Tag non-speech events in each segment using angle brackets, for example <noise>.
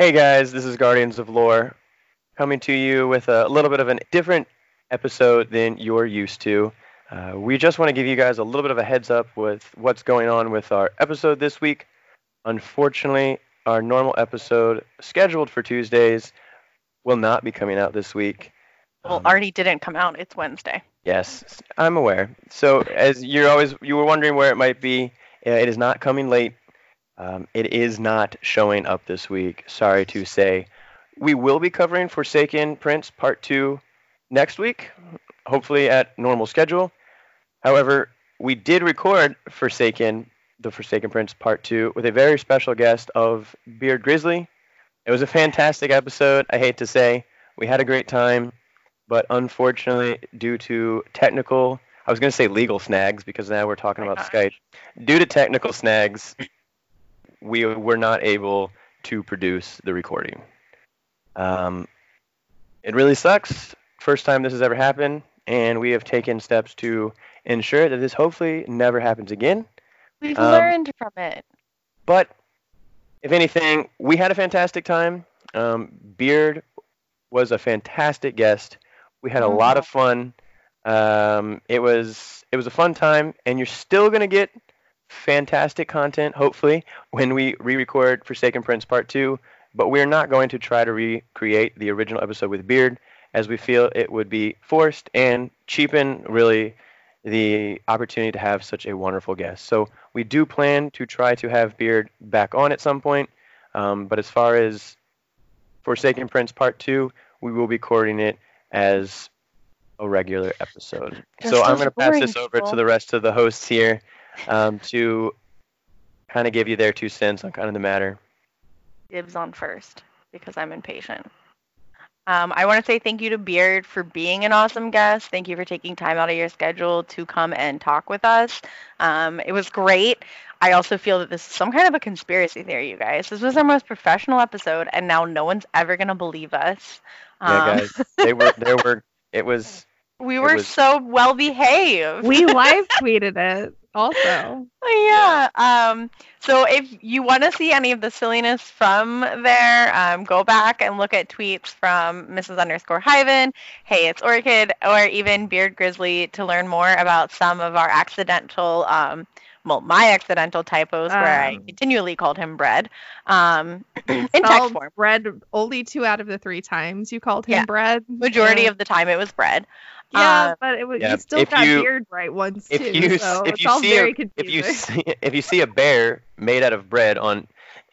Hey guys, this is Guardians of Lore coming to you with a little bit of a different episode than you're used to. Uh, we just want to give you guys a little bit of a heads up with what's going on with our episode this week. Unfortunately, our normal episode scheduled for Tuesdays will not be coming out this week. Well, Um, already didn't come out. It's Wednesday. Yes, I'm aware. So as you're always you were wondering where it might be, uh, it is not coming late. Um, it is not showing up this week. Sorry to say. We will be covering Forsaken Prince Part Two next week, hopefully at normal schedule. However, we did record Forsaken, the Forsaken Prince Part Two, with a very special guest of Beard Grizzly. It was a fantastic episode. I hate to say, we had a great time but unfortunately, due to technical, I was going to say legal snags because now we're talking about. Skype. Due to technical snags, we were not able to produce the recording. Um, it really sucks. First time this has ever happened, and we have taken steps to ensure that this hopefully never happens again. We've Um, learned from it. But if anything, we had a fantastic time. Um, Beard was a fantastic guest. We had a lot of fun. Um, it was it was a fun time, and you're still gonna get fantastic content, hopefully, when we re-record Forsaken Prince Part Two. But we're not going to try to recreate the original episode with Beard, as we feel it would be forced and cheapen really the opportunity to have such a wonderful guest. So we do plan to try to have Beard back on at some point. Um, but as far as Forsaken Prince Part 2, we will be recording it as a regular episode. So I'm going to pass this over to the rest of the hosts here um, to kind of give you their two cents on kind of the matter. Dibs on first because I'm impatient. Um, I want to say thank you to Beard for being an awesome guest. Thank you for taking time out of your schedule to come and talk with us. Um, it was great. I also feel that this is some kind of a conspiracy theory, you guys. This was our most professional episode, and now no one's ever gonna believe us. Yeah, Um, guys, they were there were it was <laughs> we were was- so well behaved. We live tweeted it also. <laughs> yeah. Um, so if you want to see any of the silliness from there, um, go back and look at tweets from Mrs. Underscore Hyven, Hey It's Orchid, or even Beard Grizzly to learn more about some of our accidental, um, well, my accidental typos where I Um. continually called him bread, um, <clears throat> in text form. bread only two out of the three times you called him Yeah. bread. Majority Yeah. of the time it was bread. Yeah, uh, but it was yeah, you still if got you- beard right once if too. you so if it's you all see very a, confusing. if you see <laughs> if you see a bear made out of bread on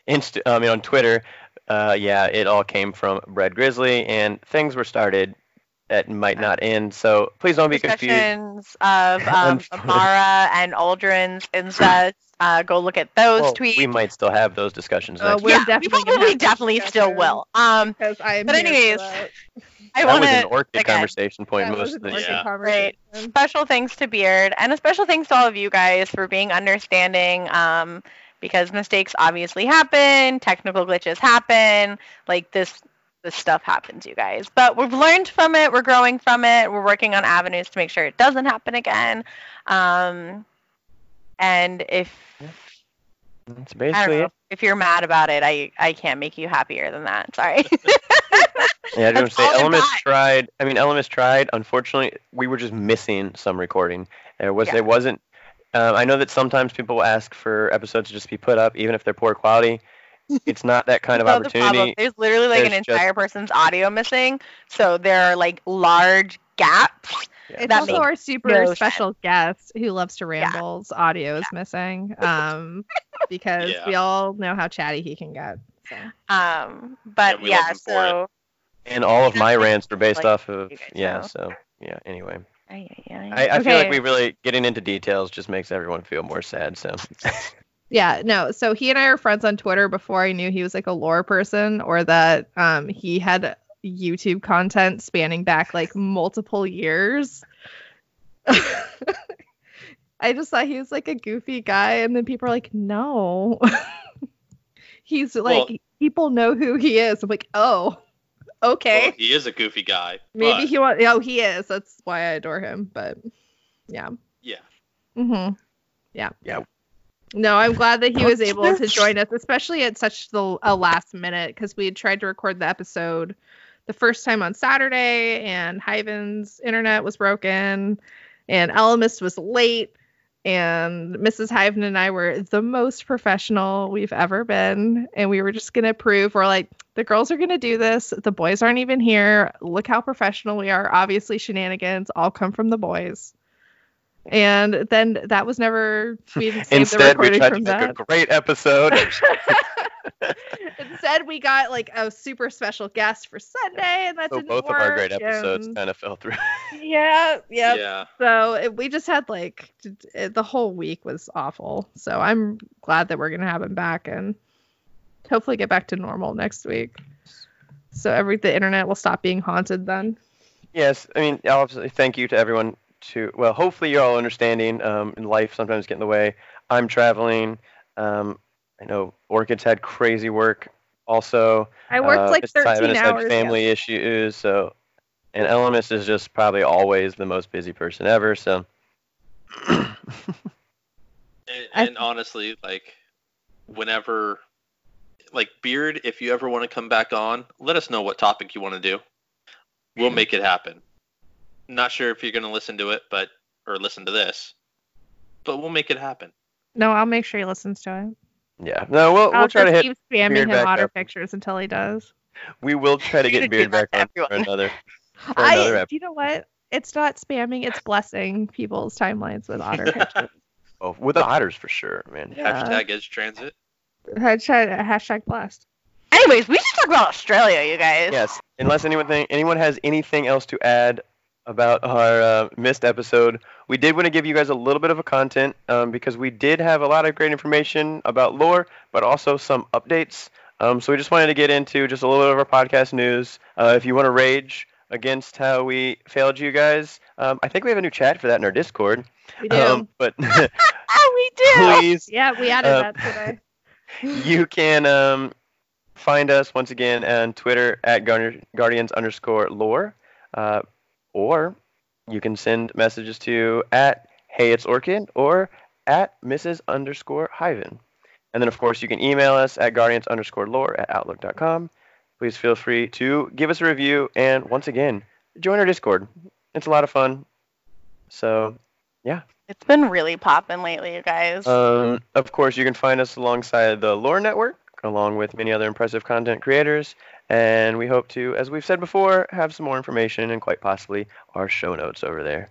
Insta, I mean on Twitter, uh, yeah, it all came from Bread Grizzly, and things were started that might not end. So please don't be confused. discussions of <laughs> um, Unfortunate. Amara and Uldren's incest. Uh, go look at those Well, tweets. we might still have those discussions. Uh, we're yeah, definitely we gonna probably definitely still will. Um, because I am but here for anyways, that. <laughs> I that want was an to orchid again, conversation point That most of the orchid Yeah. conversation. special thanks to Beard and a special thanks to all of you guys for being understanding. Um, because mistakes obviously happen, technical glitches happen, like this. This stuff happens, you guys. But we've learned from it. We're growing from it. We're working on avenues to make sure it doesn't happen again. Um, and if That's basically know. it. If you're mad about it, I I can't make you happier than that. Sorry. <laughs> Yeah, I gonna say Elemis tried. I mean, Elemis tried. Unfortunately, we were just missing some recording. There was. Yeah. It wasn't. Um, I know that sometimes people ask for episodes to just be put up, even if they're poor quality. It's not that kind of So the problem- opportunity. There's literally like an There's just- entire person's audio missing, so there are like large gaps. It's That also our super no special guest who loves to ramble's audio is missing. <laughs> Um, because Yeah. we all know how chatty he can get. So. Um, but Yeah, yeah, love him for it. so and all of my rants were based Like, off of. Yeah. know. So yeah. Anyway, Ay, ay, ay. I, I feel like we really getting into details just makes everyone feel more sad. So <laughs> Yeah, no. So he and I are friends on Twitter before I knew he was like a lore person or that um he had YouTube content spanning back like multiple years. <laughs> I just thought he was like a goofy guy and then people are like, "No." <laughs> He's like Well- people know who he is. I'm like, "Oh, okay." Well, he is a goofy guy. Maybe but, he want Oh, he is. That's why I adore him, but yeah. Yeah. Mhm. No, I'm glad that he was able to join us, especially at such the a last minute because we had tried to record the episode the first time on Saturday, and Hyven's internet was broken, and Elemist was late, and Mrs. Hyven and I were the most professional we've ever been, and we were just gonna prove we're like the girls are gonna do this. The boys aren't even here. Look how professional we are. Obviously, shenanigans all come from the boys. And then that was never we didn't save the Instead, we recording tried to from make that. a great episode. <laughs> <laughs> Instead, we got like a super special guest for Sunday, and that so didn't both work. of our great episodes and- kind of fell through. <laughs> Yeah, yeah. Yeah. So it, we just had like t- t- the whole week was awful. So I'm glad that we're gonna have him back and hopefully get back to normal next week. So every the internet will stop being haunted then. Yes, I mean, obviously, thank you to everyone. To well, hopefully you're all understanding. Um, in life, sometimes get in the way. I'm traveling. Um, I know Orchid's had crazy work. Also, I worked uh, like Mrs. Simon 13 has hours. had family issues. So, and Elemis is just probably always the most busy person ever. So, <coughs> And, and honestly, like, whenever, like, Beard, if you ever want to come back on, let us know what topic you want to do. We'll make it happen. Not sure if you're going to listen to it, but, or listen to this, but we'll make it happen. No, I'll make sure he listens to it. yeah, no, we'll I'll we'll try to hit. keep spamming Beard him back otter up. pictures until he does. We will try to get <laughs> Communicate Beard back that on for another. For another I, ep- you know what? It's not spamming. It's blessing people's timelines with otter <laughs> pictures. oh, with the otters for sure, man. Yeah. Hashtag Edge Transit. Hashtag, hashtag blessed. Anyways, we should talk about Australia, you guys. Yes, unless anyone think, anyone has anything else to add about our uh, missed episode, we did want to give you guys a little bit of a content um, because we did have a lot of great information about lore, but also some updates. Um, so we just wanted to get into just a little bit of our podcast news. Uh, if you want to rage against how we failed you guys, um, I think we have a new chat for that in our Discord. We do. Um, but Ah, <laughs> <laughs> we do. please yeah, we added uh, that today. <laughs> you can um, find us once again on Twitter at Guardians underscore lore, uh, or you can send messages to at Hey It's Orchid or at Mrs. underscore Hyven. And then, of course, you can email us at Guardians underscore lore at outlook.com. Please feel free to give us a review and, once again, join our Discord. It's a lot of fun. So, yeah. It's been really popping lately, you guys. um, of course, you can find us alongside the Lore Network, along with many other impressive content creators. And we hope to, as we've said before, have some more information and quite possibly our show notes over there.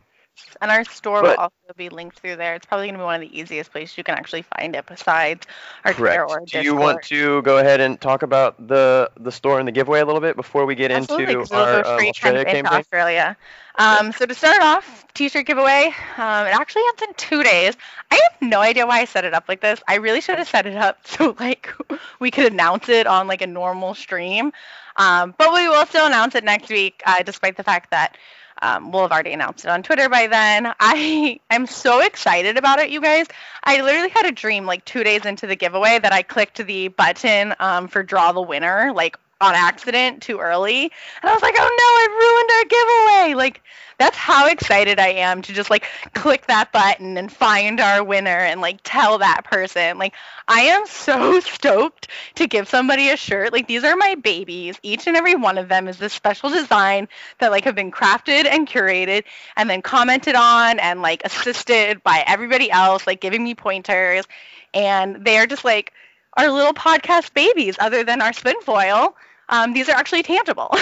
And our store but- will also be linked through there. It's probably going to be one of the easiest places you can actually find it besides our Twitter Correct. or Do you want to go ahead and talk about the the store and the giveaway a little bit before we get Absolutely, into 'cause it'll our straight Australia into? Australia. Um, so to start off, t-shirt giveaway. Um, it actually ends in two days. I have no idea why I set it up like this. I really should have set it up <laughs> so like we could announce it on like a normal stream. Um, but we will still announce it next week, uh, despite the fact that um, we'll have already announced it on Twitter by then. <laughs> I am so excited about it, you guys. I literally had a dream like two days into the giveaway that I clicked the button um, for draw the winner like on accident too early, and I was like, oh no, I ruined our giveaway. Like that's how excited I am to just like click that button and find our winner and like tell that person. Like I am so <laughs> stoked to give somebody a shirt. Like these are my babies. Each and every one of them is this special design that like have been crafted and curated and then commented on and like assisted by everybody else, like giving me pointers. And they are just like our little podcast babies, other than our spin foil. Um, these are actually tangible.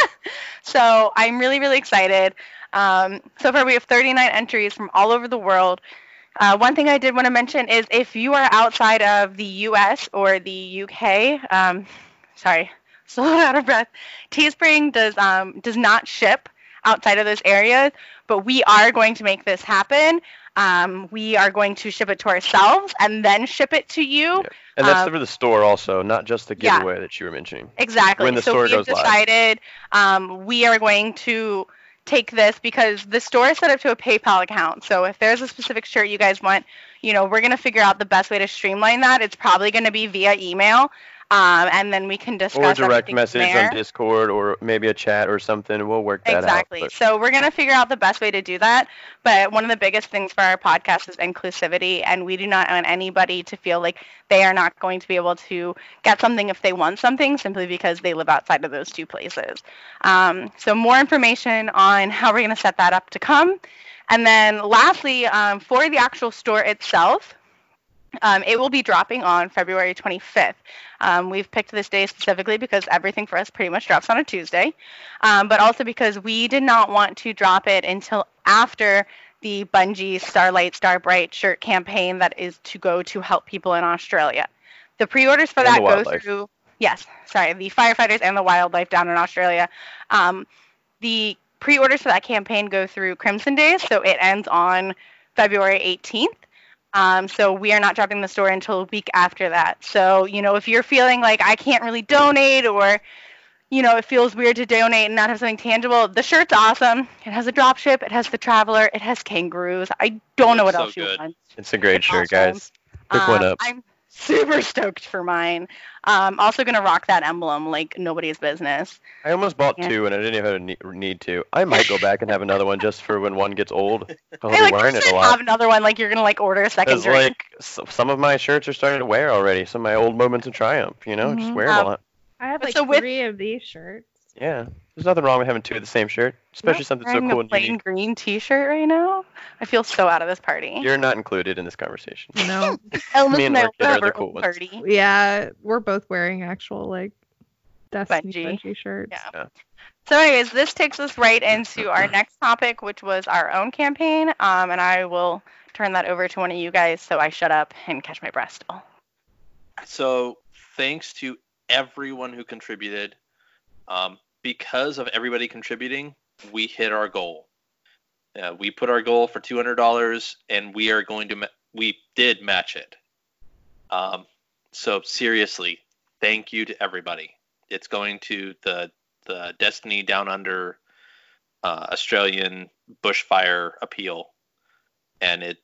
<laughs> so I'm really, really excited. Um, so far, we have 39 entries from all over the world. Uh, one thing I did want to mention is if you are outside of the U.S. or the UK, um, sorry, <laughs> so out of breath. Teespring does um, does not ship outside of those areas, but we are going to make this happen. Um, we are going to ship it to ourselves and then ship it to you. Yeah. And that's Um, for the store also, not just the yeah. giveaway that you were mentioning. Exactly. when the so store goes live. decided um, we are going to take this because the store is set up to a PayPal account. So if there's a specific shirt you guys want, you know, we're going to figure out the best way to streamline that. It's probably going to be via email. Um, and then we can discuss Or direct message on Discord or maybe a chat or something. We'll work that Exactly. out. but- So we're going to figure out the best way to do that. But one of the biggest things for our podcast is inclusivity. And we do not want anybody to feel like they are not going to be able to get something if they want something simply because they live outside of those two places. Um, so more information on how we're going to set that up to come. And then lastly, um, for the actual store itself, um, it will be dropping on February 25th. Um, we've picked this day specifically because everything for us pretty much drops on a Tuesday, um, but also because we did not want to drop it until after the Bungie Starlight Starbright shirt campaign that is to go to help people in Australia. The pre-orders for And that go through yes, sorry, the firefighters and the wildlife down in Australia. Um, the pre-orders for that campaign go through Crimson Days, so it ends on February 18th. Um, so we are not dropping the store until a week after that. So, you know, if you're feeling like I can't really donate or, you know, it feels weird to donate and not have something tangible, the shirt's awesome. It has a drop ship, it has the traveler, it has kangaroos. I don't know what so else you good. want. It's a great It's shirt, awesome. guys. Pick one Um, up. I'm super stoked for mine. Um, also gonna rock that emblem like nobody's business. I almost bought Yeah. two and I didn't even have a ne- need to. I might go back and have another one just for when one gets old. <laughs> I'll Hey, be like, wearing it a lot. have another one. Like you're gonna like order a second Because drink. like some of my shirts are starting to wear already. Some of my old moments of triumph, you know, just Mhm. wear them Um, a lot. I have like so with- three of these shirts. Yeah, there's nothing wrong with having two of the same shirt, especially something so wearing cool a and plain unique. green T-shirt right now. I feel so out of this party. You're not included in this conversation. <laughs> No. <laughs> Elvis me and I Orchid are the cool own ones. party. yeah, we're both wearing actual like Destiny Bungie. Bungie, shirts. Yeah. Yeah. So, anyways, this takes us right into our next topic, which was our own campaign. Um, and I will turn that over to one of you guys, so I shut up and catch my breath still. So thanks to everyone who contributed. Um, because of everybody contributing, we hit our goal. Uh, we put our goal for two hundred dollars, and we are going to. Ma- we did match it. Um, so seriously, thank you to everybody. It's going to the the Destiny Down Under uh, Australian bushfire appeal, and it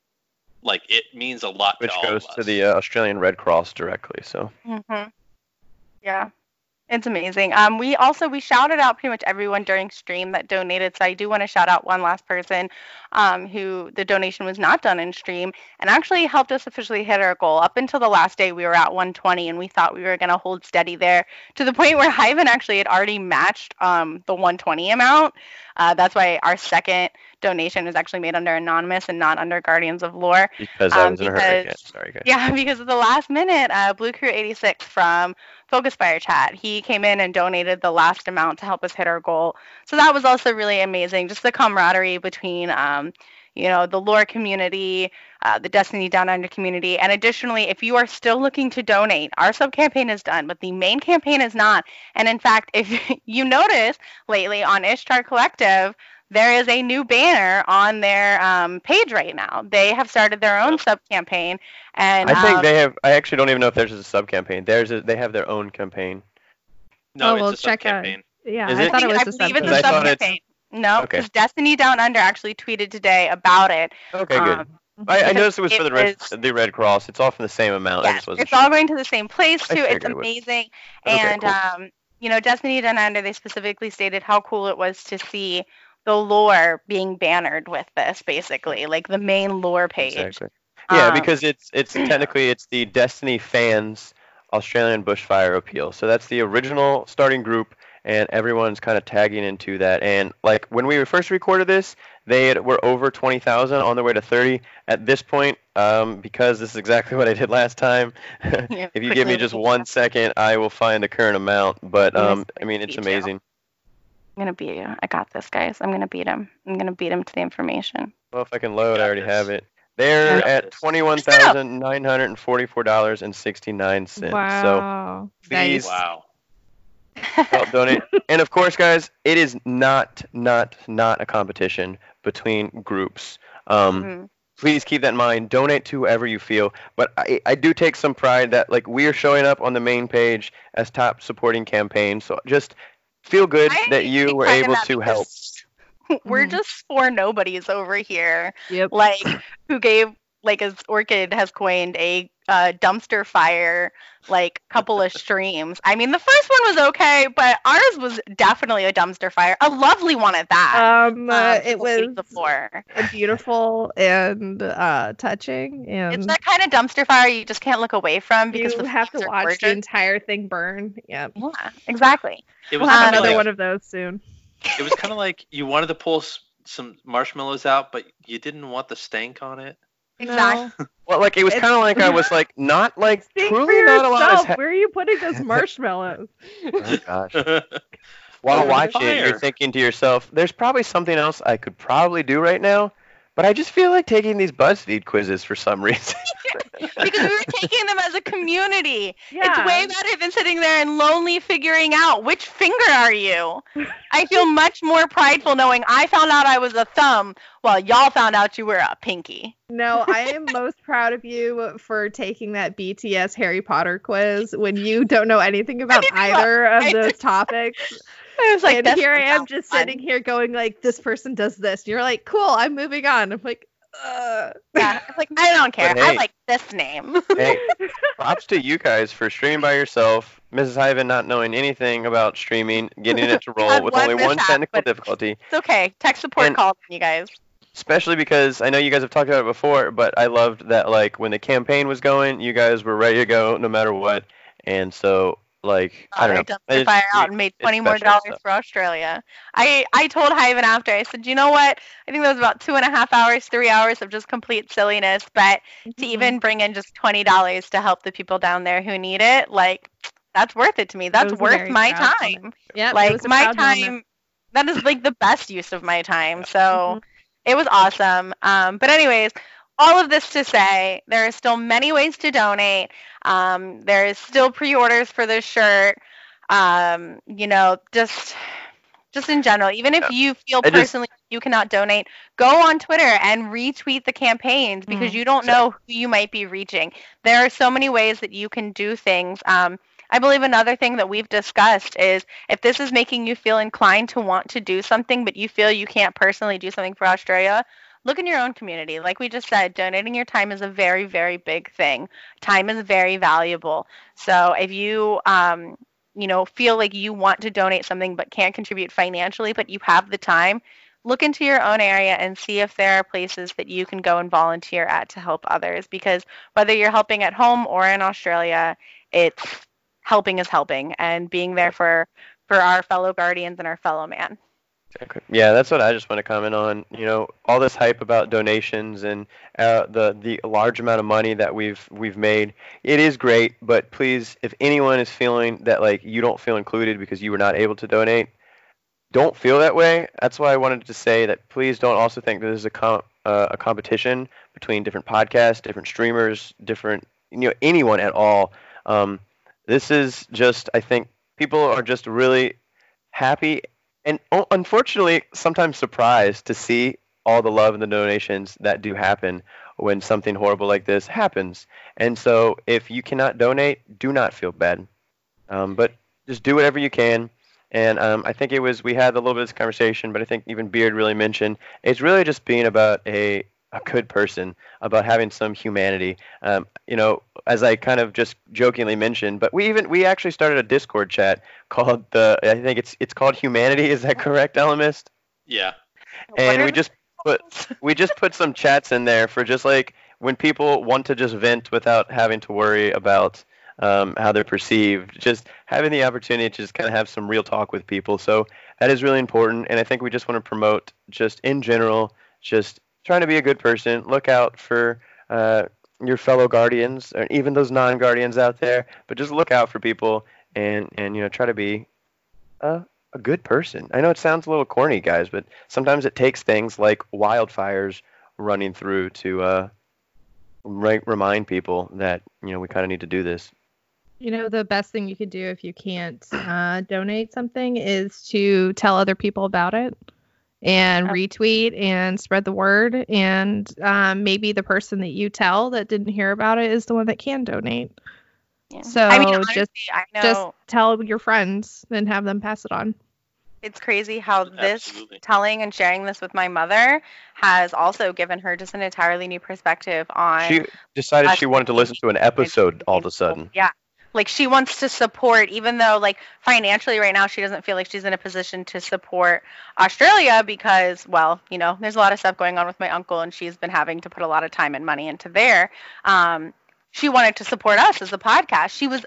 like it means a lot Which to all goes of us. to the uh, Australian Red Cross directly. So Mm-hmm. Yeah, it's amazing. Um, we also we shouted out pretty much everyone during stream that donated. So I do want to shout out one last person, um, who the donation was not done in stream and actually helped us officially hit our goal. Up until the last day, we were at 120, and we thought we were going to hold steady there to the <laughs> point where Hyven actually had already matched um the 120 amount. Uh, that's why our second donation is actually made under anonymous and not under Guardians of Lore. because I Um, was in a hurry. Yeah, sorry guys. Yeah, because at the last minute, uh, Blue Crew 86 from Focus Fire Chat, he came in and donated the last amount to help us hit our goal. So that was also really amazing. Just the camaraderie between, um, you know, the lore community, uh, the Destiny Down Under community, and additionally, if you are still looking to donate, our sub campaign is done, but the main campaign is not. And in fact, if <laughs> you notice lately on Ishtar Collective, there is a new banner on their um, page right now. They have started their own sub campaign, and I think um, they have. I actually don't even know if theirs is a sub campaign. Theirs is. They have their own campaign. No, Oh, it's well, a check out- campaign. Yeah, Is I it? thought it was I a believe it's sub a I sub thought it's- No, Okay. because Destiny Down Under actually tweeted today about it. Okay, good. Um, I, I noticed it was for the Red, was- the Red Cross. It's all from the same amount. Yes, it's sure. all going to the same place too. It's figured it amazing. Okay, and cool. um, you know, Destiny Down Under, they specifically stated how cool it was to see the lore being bannered with this, basically, like the main lore page. Exactly. Yeah, Um, because it's it's <clears throat> technically it's the Destiny fans Australian Bushfire Appeal. So that's the original starting group, and everyone's kind of tagging into that. And like when we first recorded this, they had, were over twenty thousand, on their way to thirty. At this point, um, because this is exactly <laughs> what I did last time. <laughs> Yeah, if you give me just look one I will find the current amount. But um, I mean, it's too. amazing. I'm gonna beat you. I got this, guys. I'm gonna beat him. I'm gonna beat him to the information. Well, if I can load, I already this. have it. They're at this. twenty-one thousand nine hundred and forty-four dollars and sixty-nine cents. So Wow. please- Nice. Wow. Help donate. and of course, guys, it is not, not, not a competition between groups. Um, Mhm. Please keep that in mind. Donate to whoever you feel. But I, I do take some pride that like we are showing up on the main page as top supporting campaign. So just feel good I that you were able to help. <laughs> We're Mhm. just four nobodies over here, Yep. like who gave like as Orchid has coined, a uh, dumpster fire like couple of <laughs> streams. I mean, the first one was okay, but ours was definitely a dumpster fire, a lovely one at that. Um, uh, it was before. beautiful and uh, touching, and It's that kind of dumpster fire you just can't look away from because you the have to flames are watch the entire thing burn. Yep. Yeah, exactly. It was We'll have another like, one of those soon. it was kind of like you wanted to pull some marshmallows out, but you didn't want the stank on it. Exactly. Well, like it was kind of like I was like not like Speak truly for not a lot. yourself. Is ha- Where are you putting those <laughs> marshmallows? oh gosh. <laughs> While watching it, you're thinking to yourself, "There's probably something else I could probably do right now." But I just feel like taking these BuzzFeed quizzes for some <laughs> reason. <laughs> because we were taking them as a community. Yeah. It's way better than sitting there and lonely figuring out which finger are you. I feel <laughs> much more prideful knowing I found out I was a thumb while y'all found out you were a pinky. No, I am most proud of you for taking that BTS Harry Potter quiz when you don't know anything about didn't know. either of I those topics. I was like, and here I am just fun. sitting here going like, this person does this. And you're like, cool, I'm moving on. I'm like, uh. Yeah, it's like I don't care. But I like this name. hey, <laughs> props to you guys for streaming by yourself. Mrs. Hyven not knowing anything about streaming, getting it to <laughs> roll with one only one technical difficulty. It's okay. Tech support And- called you guys. especially because I know you guys have talked about it before, but I loved that like when the campaign was going, you guys were ready to go no matter what, and so like I don't know, dumpster It's- fire out and made twenty more dollars stuff. for Australia. I I told Hyven after I said, you know what? I think that was about two and a half hours, three hours of just complete silliness. But to Mm-hmm. even bring in just twenty dollars to help the people down there who need it, like that's worth it to me. That's worth my time. moment. Yep, it like my time. moment. That is like the best use of my time. So Mhm. it was awesome. Um, but anyways, all of this to say, there are still many ways to donate. Um, there is still pre-orders for this shirt. Um, you know, just just in general, even if you feel I just- personally you cannot donate, go on Twitter and retweet the campaigns because Mm. you don't know who you might be reaching. There are so many ways that you can do things. Um, I believe another thing that we've discussed is if this is making you feel inclined to want to do something, but you feel you can't personally do something for Australia, look in your own community. Like we just said, donating your time is a very, very big thing. Time is very valuable. So if you, um, you know, feel like you want to donate something but can't contribute financially, but you have the time, look into your own area and see if there are places that you can go and volunteer at to help others. Because whether you're helping at home or in Australia, it's helping is helping and being there for for our fellow guardians and our fellow man. Okay. Yeah, that's what I just want to comment on. You know, all this hype about donations and uh, the the large amount of money that we've we've made. It is great, but please, if anyone is feeling that like you don't feel included because you were not able to donate, don't feel that way. That's why I wanted to say that please don't also think that this is a com- uh, a competition between different podcasts, different streamers, different you know anyone at all. Um, this is just I think people are just really happy and unfortunately sometimes surprised to see all the love and the donations that do happen when something horrible like this happens. And so if you cannot donate, do not feel bad. Um, but just do whatever you can. And um, I think it was we had a little bit of this conversation, but I think even Beard really mentioned it's really just being about a a good person, about having some humanity. Um, you know, as I kind of just jokingly mentioned, but we even we actually started a Discord chat called the I think it's it's called Humanity. Is that correct, Elemist? Yeah. And we just put we just put some chats in there for just like when people want to just vent without having to worry about um, how they're perceived, just having the opportunity to just kind of have some real talk with people. So that is really important, and I think we just want to promote just in general, just trying to be a good person. Look out for uh, your fellow guardians, or even those non-guardians out there, but just look out for people and and you know try to be a, a good person. I know it sounds a little corny, guys, but sometimes it takes things like wildfires running through to uh, re- remind people that you know we kind of need to do this. You know, the best thing you could do if you can't uh, donate something is to tell other people about it and Oh. retweet and spread the word. And um, maybe the person that you tell that didn't hear about it is the one that can donate. Yeah. So I mean, just- honestly, I know Just tell your friends and have them pass it on. it's crazy how this Absolutely. telling and sharing this with my mother has also given her just an entirely new perspective on She decided us she wanted to listen to an episode all of a sudden. Yeah. Like she wants to support, even though like financially right now she doesn't feel like she's in a position to support Australia because, well, you know, there's a lot of stuff going on with my uncle and she's been having to put a lot of time and money into there. Um, she wanted to support us as a podcast. She was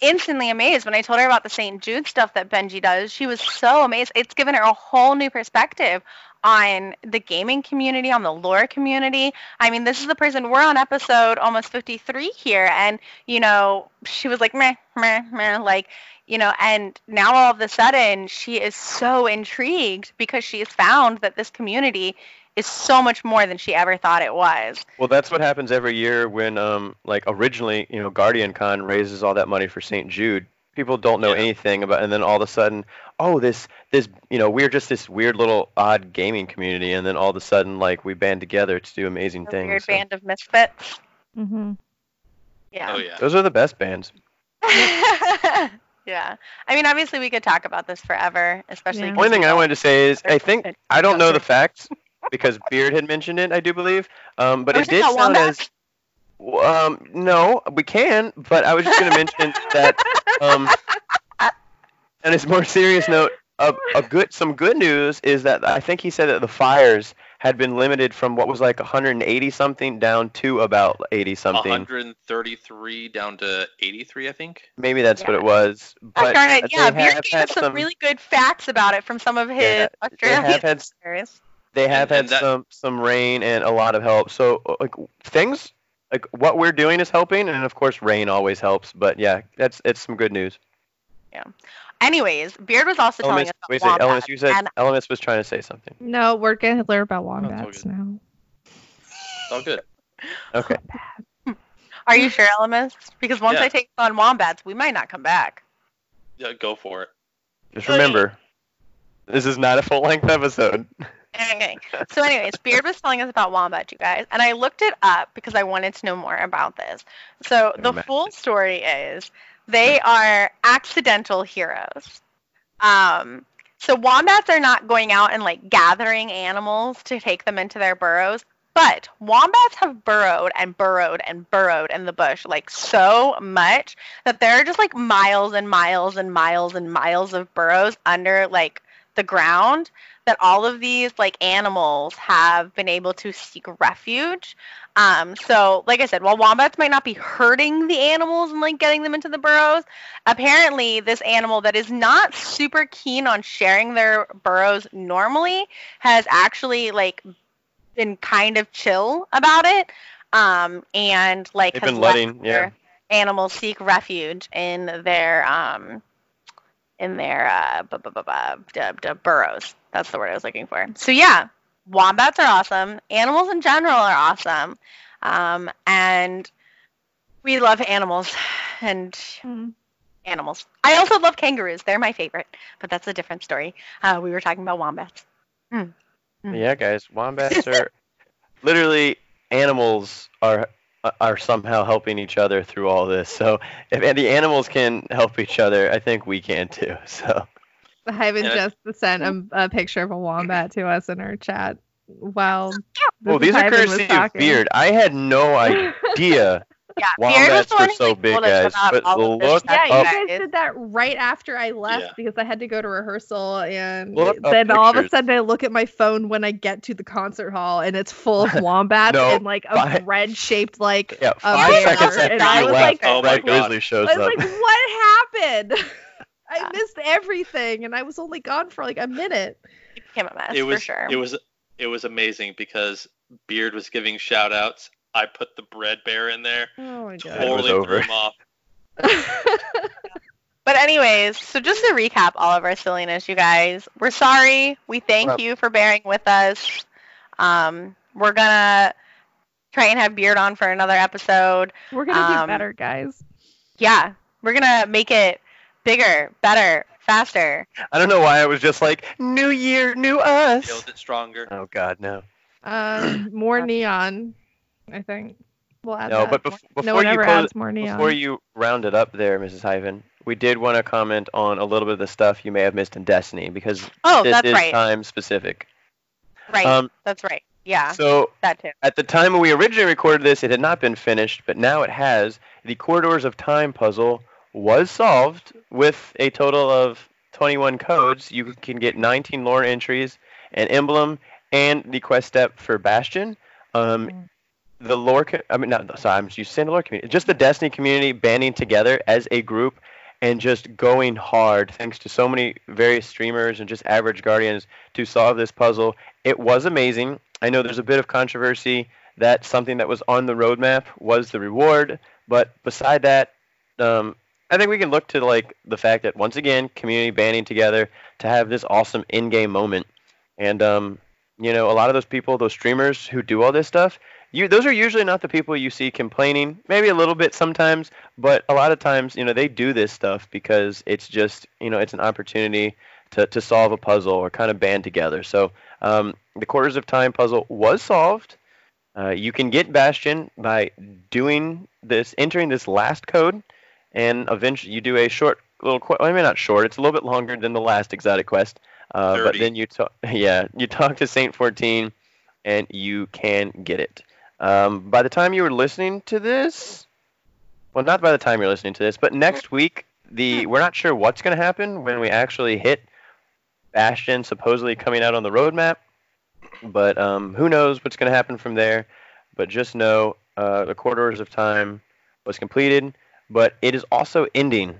instantly amazed when I told her about the St. Jude stuff that Benji does. She was so amazed. It's given her a whole new perspective on the gaming community, on the lore community. I mean, this is the person we're on episode almost 53 here, and you know, she was like meh, meh, meh, like you know, and now all of a sudden she is so intrigued because she has found that this community is so much more than she ever thought it was. Well, that's what happens every year when, um, like originally, you know, Guardian Con raises all that money for St. Jude. People don't know Yeah. anything about, and then all of a sudden, oh, this, this, you know, we're just this weird little odd gaming community, and then all of a sudden, like, we band together to do amazing A things. weird so- band of misfits. Mm-hmm. Yeah. Oh yeah. Those are the best bands. <laughs> yeah. I mean, obviously we could talk about this forever, especially. Yeah. because Only thing I wanted to say is, I think I don't know the facts because Beard had mentioned it, I do believe, um, but Are it did sound about as Um, no, we can, but I was just going to mention that. Um, <laughs> and it's more serious note. A, a good, some good news is that I think he said that the fires had been limited from what was like 180 something down to about 80 something. 133 down to 83, I think. Maybe that's what it was. Gosh But darn it, yeah, have Beard gave had us some, really good facts about it from some of his Yeah, they have had <laughs> they have And- had and that- some some rain and a lot of help. So uh, like things like what we're doing is helping, and of course rain always helps. But yeah, that's it's some good news. Yeah. Anyways, Beard was also telling Elemis, us wait a about second, Elemis, wombats, you said and Elemis was trying to say something. No, we're gonna learn about oh, all wombats good. now. It's all good. <laughs> Okay. <laughs> are you sure, Elemis? Because once Yeah. I take on wombats, we might not come back. Yeah, go for it. Just remember, this is not a full length episode. <laughs> Okay. So, anyways, Beard was telling us about wombat, you guys, and I looked it up because I wanted to know more about this. So, the Imagine. full story is they are accidental heroes. Um, so wombats are not going out and like gathering animals to take them into their burrows, but wombats have burrowed and burrowed and burrowed in the bush like so much that there are just like miles and miles and miles and miles of burrows under like the ground that all of these like animals have been able to seek refuge. Um, so like I said, while wombats might not be hurting the animals and like getting them into the burrows, apparently this animal that is not super keen on sharing their burrows normally has actually like been kind of chill about it. Um, and like They've has been let letting, yeah. animals seek refuge in their um in their uh bu- bu- bu- bu- du- du- burrows. That's the word I was looking for. So yeah, wombats are awesome. Animals in general are awesome. Um, and we love animals <sighs> and Mm. animals. I also love kangaroos. They're my favorite, but that's a different story. Uh, we were talking about wombats. Mm. Yeah, guys, wombats are <laughs> literally animals are are somehow helping each other through all this. So if the animals can help each other, I think we can too. <laughs> So Hyven Yeah. just sent a, mm-hmm. a picture of a wombat to us in our chat. Wow. oh, these are courtesy of Beard. I had no <laughs> idea Yeah, Beard wombats the were so big, guys. But all of this look stuff, Yeah, you you guys guys. did that right after I left Yeah. because I had to go to rehearsal, and Look then all of a sudden I look at my phone when I get to the concert hall, and it's full of <laughs> wombats No, and like a five- bread-shaped like yeah, a five bear, seconds after and I you was left, like, Oh my Red God. Grizzly shows I was up. like, what happened? <laughs> I missed everything, and I was only gone for like a minute. It became a mess it was for sure. it was it was amazing because Beard was giving shout outs. I put the bread bear in there. Oh my It was Totally over. threw him off. <laughs> But anyways, so just to recap all of our silliness, you guys, we're sorry. We thank you for bearing with us. Um, we're gonna try and have Beard on for another episode. We're gonna Um, do better, guys. Yeah, we're gonna make it bigger, better, faster. I don't know why I was just like, New Year, new us. Build it stronger. Oh God, no. Um, <coughs> more neon, I think. We'll add No, that. but bef- before no one you ever close, adds more neon. before you round it up there, Mrs. Hyven, we did want to comment on a little bit of the stuff you may have missed in Destiny because Oh, this that's is right. time specific. Right. Um, that's right. Yeah, So that too. At the time when we originally recorded this, it had not been finished, but now it has. The Corridors of Time puzzle was solved with a total of 21 codes. You can get 19 lore entries, an emblem, and the quest step for Bastion. Um, Mm. the lore, co- I mean, not sorry, I'm just saying the lore community. Just the Destiny community banding together as a group and just going hard, thanks to so many various streamers and just average guardians to solve this puzzle. It was amazing. I know there's a bit of controversy that something that was on the roadmap was the reward, but beside that, um, I think we can look to like the fact that once again, community banding together to have this awesome in-game moment, and um, you know, a lot of those people, those streamers who do all this stuff, you those are usually not the people you see complaining. Maybe a little bit sometimes, but a lot of times, you know, they do this stuff because it's just, you know, it's an opportunity to, to solve a puzzle or kind of band together. So um, the Corridors of Time puzzle was solved. Uh, you can get Bastion by doing this, entering this last code, and eventually you do a short little. Qu- well, I mean, not short. It's a little bit longer than the last exotic quest. Uh, but then you talk, <laughs> yeah, you talk to Saint 14, and you can get it. Um, by the time you were listening to this, well, not by the time you're listening to this, but next week, the we're not sure what's going to happen when we actually hit Bastion, supposedly coming out on the roadmap. But um, who knows what's going to happen from there? But just know uh, the Corridors of Time was completed, but it is also ending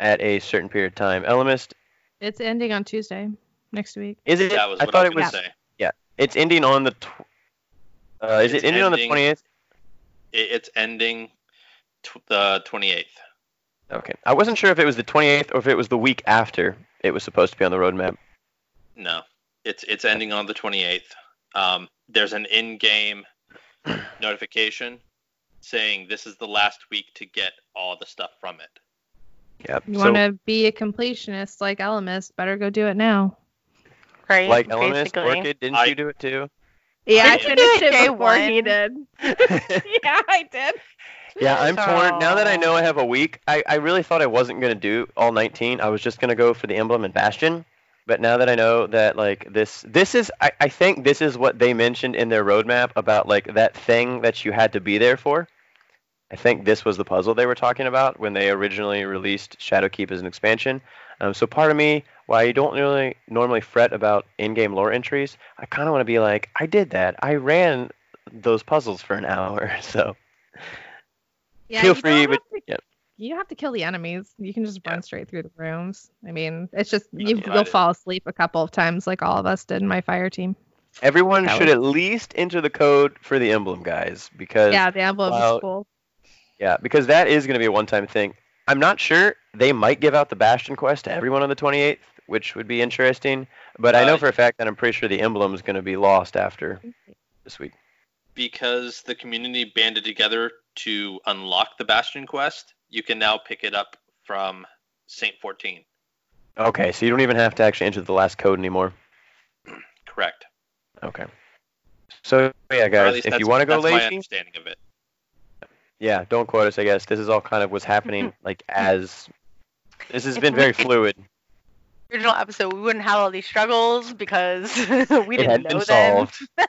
at a certain period of time. Elemist, It's ending on Tuesday next week. is it? That was I thought I it was was. going to say. It's ending on the. Tw- uh, is It's it ending on the ending- 28th? It's ending tw- the 28th. Okay. I wasn't sure if it was the 28th or if it was the week after it was supposed to be on the roadmap. No, it's it's ending on the 28th. Um, there's an in-game <clears throat> notification saying this is the last week to get all the stuff from it. Yep. You so, want to be a completionist like Elemis, better go do it now. Right. like Elemis, basically. Orchid, didn't I- you do it too? Yeah, I I did finished it it day before he did. <laughs> <laughs> yeah, I did. Yeah, I'm torn. Now that I know I have a week, I, I really thought I wasn't going to do all 19. I was just going to go for the emblem and bastion. But now that I know that like this this is I, I think this is what they mentioned in their roadmap about like that thing that you had to be there for. I think this was the puzzle they were talking about when they originally released Shadowkeep as an expansion. Um, so part of me, while I don't really normally fret about in-game lore entries, I kind of want to be like, I did that. I ran those puzzles for an hour. <laughs> So Yeah, feel free, but to- yeah. You don't have to kill the enemies. You can just run Yeah. straight through the rooms. I mean, it's just you, you'll did. fall asleep a couple of times, like all of us did in my fire team. Everyone That should was- at least enter the code for the emblem, guys, because Yeah, the emblem well, is cool. yeah, because that is going to be a one-time thing. I'm not sure they might give out the Bastion quest to everyone on the 28th, which would be interesting. But I know Uh, for a fact that I'm pretty sure the emblem is going to be lost after this week. Because the community banded together to unlock the Bastion quest, you can now pick it up from Saint 14. Okay, so you don't even have to actually enter the last code anymore. <clears throat> Correct. Okay. So yeah, guys, if you want to go that's my lazy, understanding of it. yeah, don't quote us. I guess this is all kind of what's happening <clears throat> like as this has been very fluid. Original episode, we wouldn't have all these struggles because <laughs> we didn't had know been them. solved. <laughs>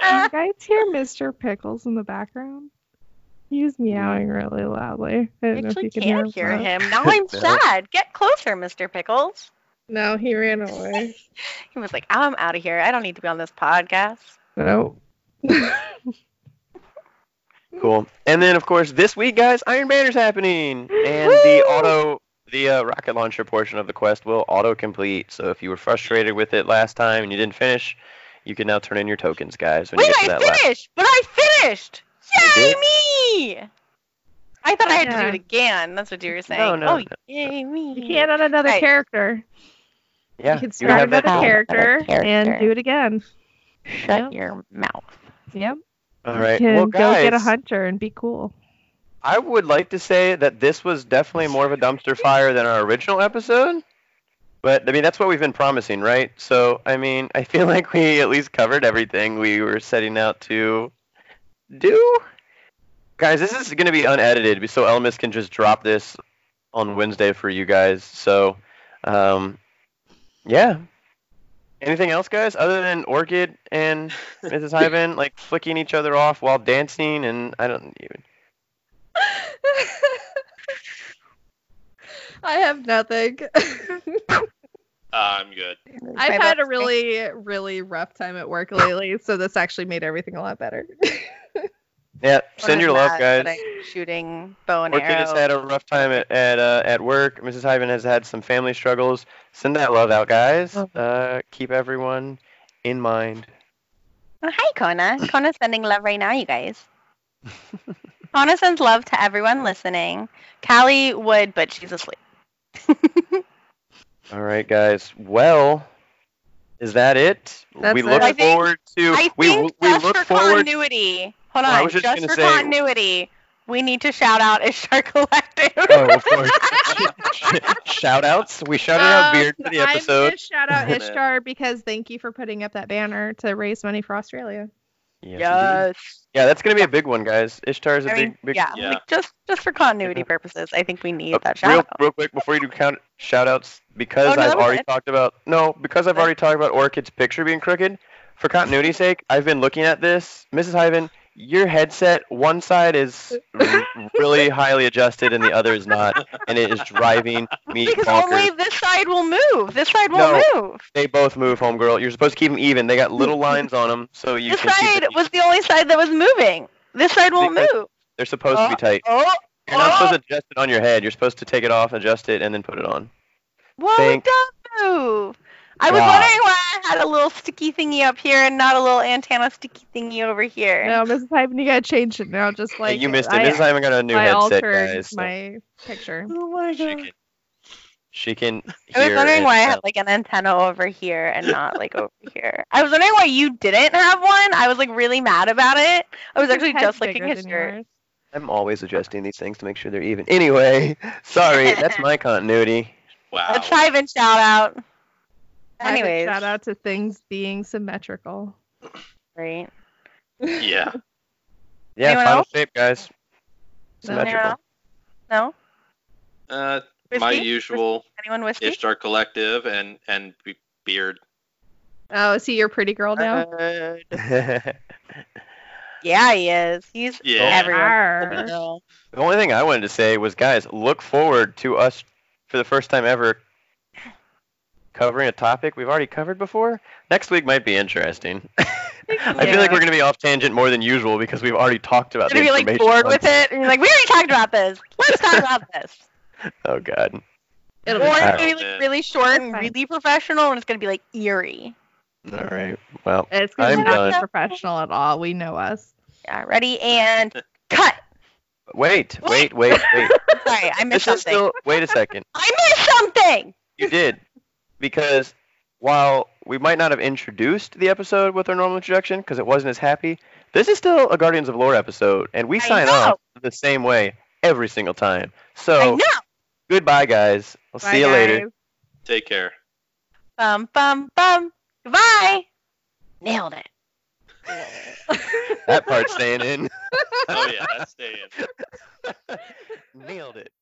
Yeah. you guys hear Mr. Pickles in the background? He's meowing really loudly. I I don't know if actually can can't hear, hear him. him. Now I'm <laughs> sad. Get closer, Mr. Pickles. No, he ran <laughs> away. He was like, I'm out of here. I don't need to be on this podcast. No. <laughs> Cool. And then, of course, this week, guys, Iron Banner's happening, and the auto, the uh, rocket launcher portion of the quest will auto complete. So if you were frustrated with it last time and you didn't finish, you can now turn in your tokens, guys. When Wait, you get to I that last. finished! But I finished! You Yay, me! I thought I had to do it again. That's what you were saying. No, no, oh, no. yay, me. You can't on another Right. character. Yeah, you can you start have another choice. character, Another and do it again. Shut Yep. your mouth. Yep. All right. You can Well, go get a hunter and be cool. I would like to say that this was definitely more of a dumpster fire than our original episode. But I mean, that's what we've been promising, right? So I mean, I feel <laughs> like we at least covered everything we were setting out to do. guys, this is going to be unedited, so Elmas can just drop this on Wednesday for you guys. So, um, yeah. Anything else, guys, other than Orchid and <laughs> Mrs. Hyven like flicking each other off while dancing, and I don't even. <laughs> I have nothing. <laughs> I'm good. I've had a really, really rough time at work lately, so this actually made everything a lot better. Yeah, send your love, guys. Shooting bow and Orchid arrow. has had a rough time at at, uh, at work. Mrs. Hyven has had some family struggles. Send that love out, guys. Uh, keep everyone in mind. Oh, hi, Kona. Kona's <coughs> sending love right now, you guys. <laughs> Kona sends love to everyone listening. Callie would, but she's asleep. <laughs> All right, guys. Well, is that it? That's we it. look I think- forward to. I we think we just look for forward. continuity, hold Well, I on, was just just, for say- continuity, we need to shout out Ishtar <laughs> Collective. Oh, of course. <laughs> shout outs. We shouted out Um, Beard for the I'm episode. gonna shout out Yeah. <laughs> Ishtar because thank you for putting up that banner to raise money for Australia. Yes, yes. Yeah, that's gonna be a big one, guys. Ishtar is a I big, mean, big. yeah, Yeah. Like just just for continuity purposes, I think we need Uh, that shout real, out. real quick before you do count shout outs, because Oh, no, I've already it. talked about no, because I've Okay. already talked about Orchid's picture being crooked. For continuity's sake, I've been looking at this, Mrs. Hyven. Your headset, one side is r- <laughs> really highly adjusted and the other is not, and it is driving me Because bonkers. only this side will move. This side won't move. They both move, homegirl. You're supposed to keep them even. They got little lines on them, so you This can side was the only side that was moving. This side won't Because- move. They're supposed to be uh, tight. Oh, You're not oh. supposed to adjust it on your head. You're supposed to take it off, adjust it, and then put it on. Well, Think- it does move. I was God. wondering why I had a little sticky thingy up here and not a little antenna sticky thingy over here. No, Mrs. Hyven, you gotta change it now. Just like you missed it. I, Mrs. Hyven got a new I headset, altered guys. so my picture. Oh my She god. can- She can. I was wondering why I tell. had like an antenna over here and not like over here. I was wondering why you didn't have one. I was like really mad about it. I was actually just head's looking bigger his than yours. I'm always adjusting these things to make sure they're even. Anyway, <laughs> sorry. <laughs> that's my continuity. Wow. Let's dive in shout out. I Anyways, shout out to things being symmetrical. right. Yeah. <laughs> Yeah, Anyone final else? shape, guys. Symmetrical. No? Uh, my Whiskey? usual Anyone whiskey? Ishtar Collective and and Beard. Oh, is he your pretty girl now? <laughs> Yeah, he is. He's Yeah. everyone. Arr. only thing I wanted to say was, guys, look forward to us for the first time ever covering a topic we've already covered before. Next week might be interesting. <laughs> I feel like we're going to be off tangent more than usual because we've already talked about gonna the be like information bored with it, and you're like, we already talked about this. Let's talk about <laughs> this. Oh God. It'll Or be it's gonna be like really short and really professional, and it's gonna be like eerie. All right. Well, It's gonna I'm be not done. professional at all. We know us. Yeah, ready and cut. wait, wait, wait, wait. <laughs> Sorry, I missed this is something. still. Wait a second. I missed something. You did, because while we might not have introduced the episode with our normal introduction because it wasn't as happy, this is still a Guardians of Lore episode, and we I sign know. off the same way every single time. I So know. goodbye, guys. I'll Bye, see you later. Take care. Bum bum bum. Goodbye. Nailed it. That part's staying in. <laughs> Oh yeah, that's staying. In. <laughs> Nailed it.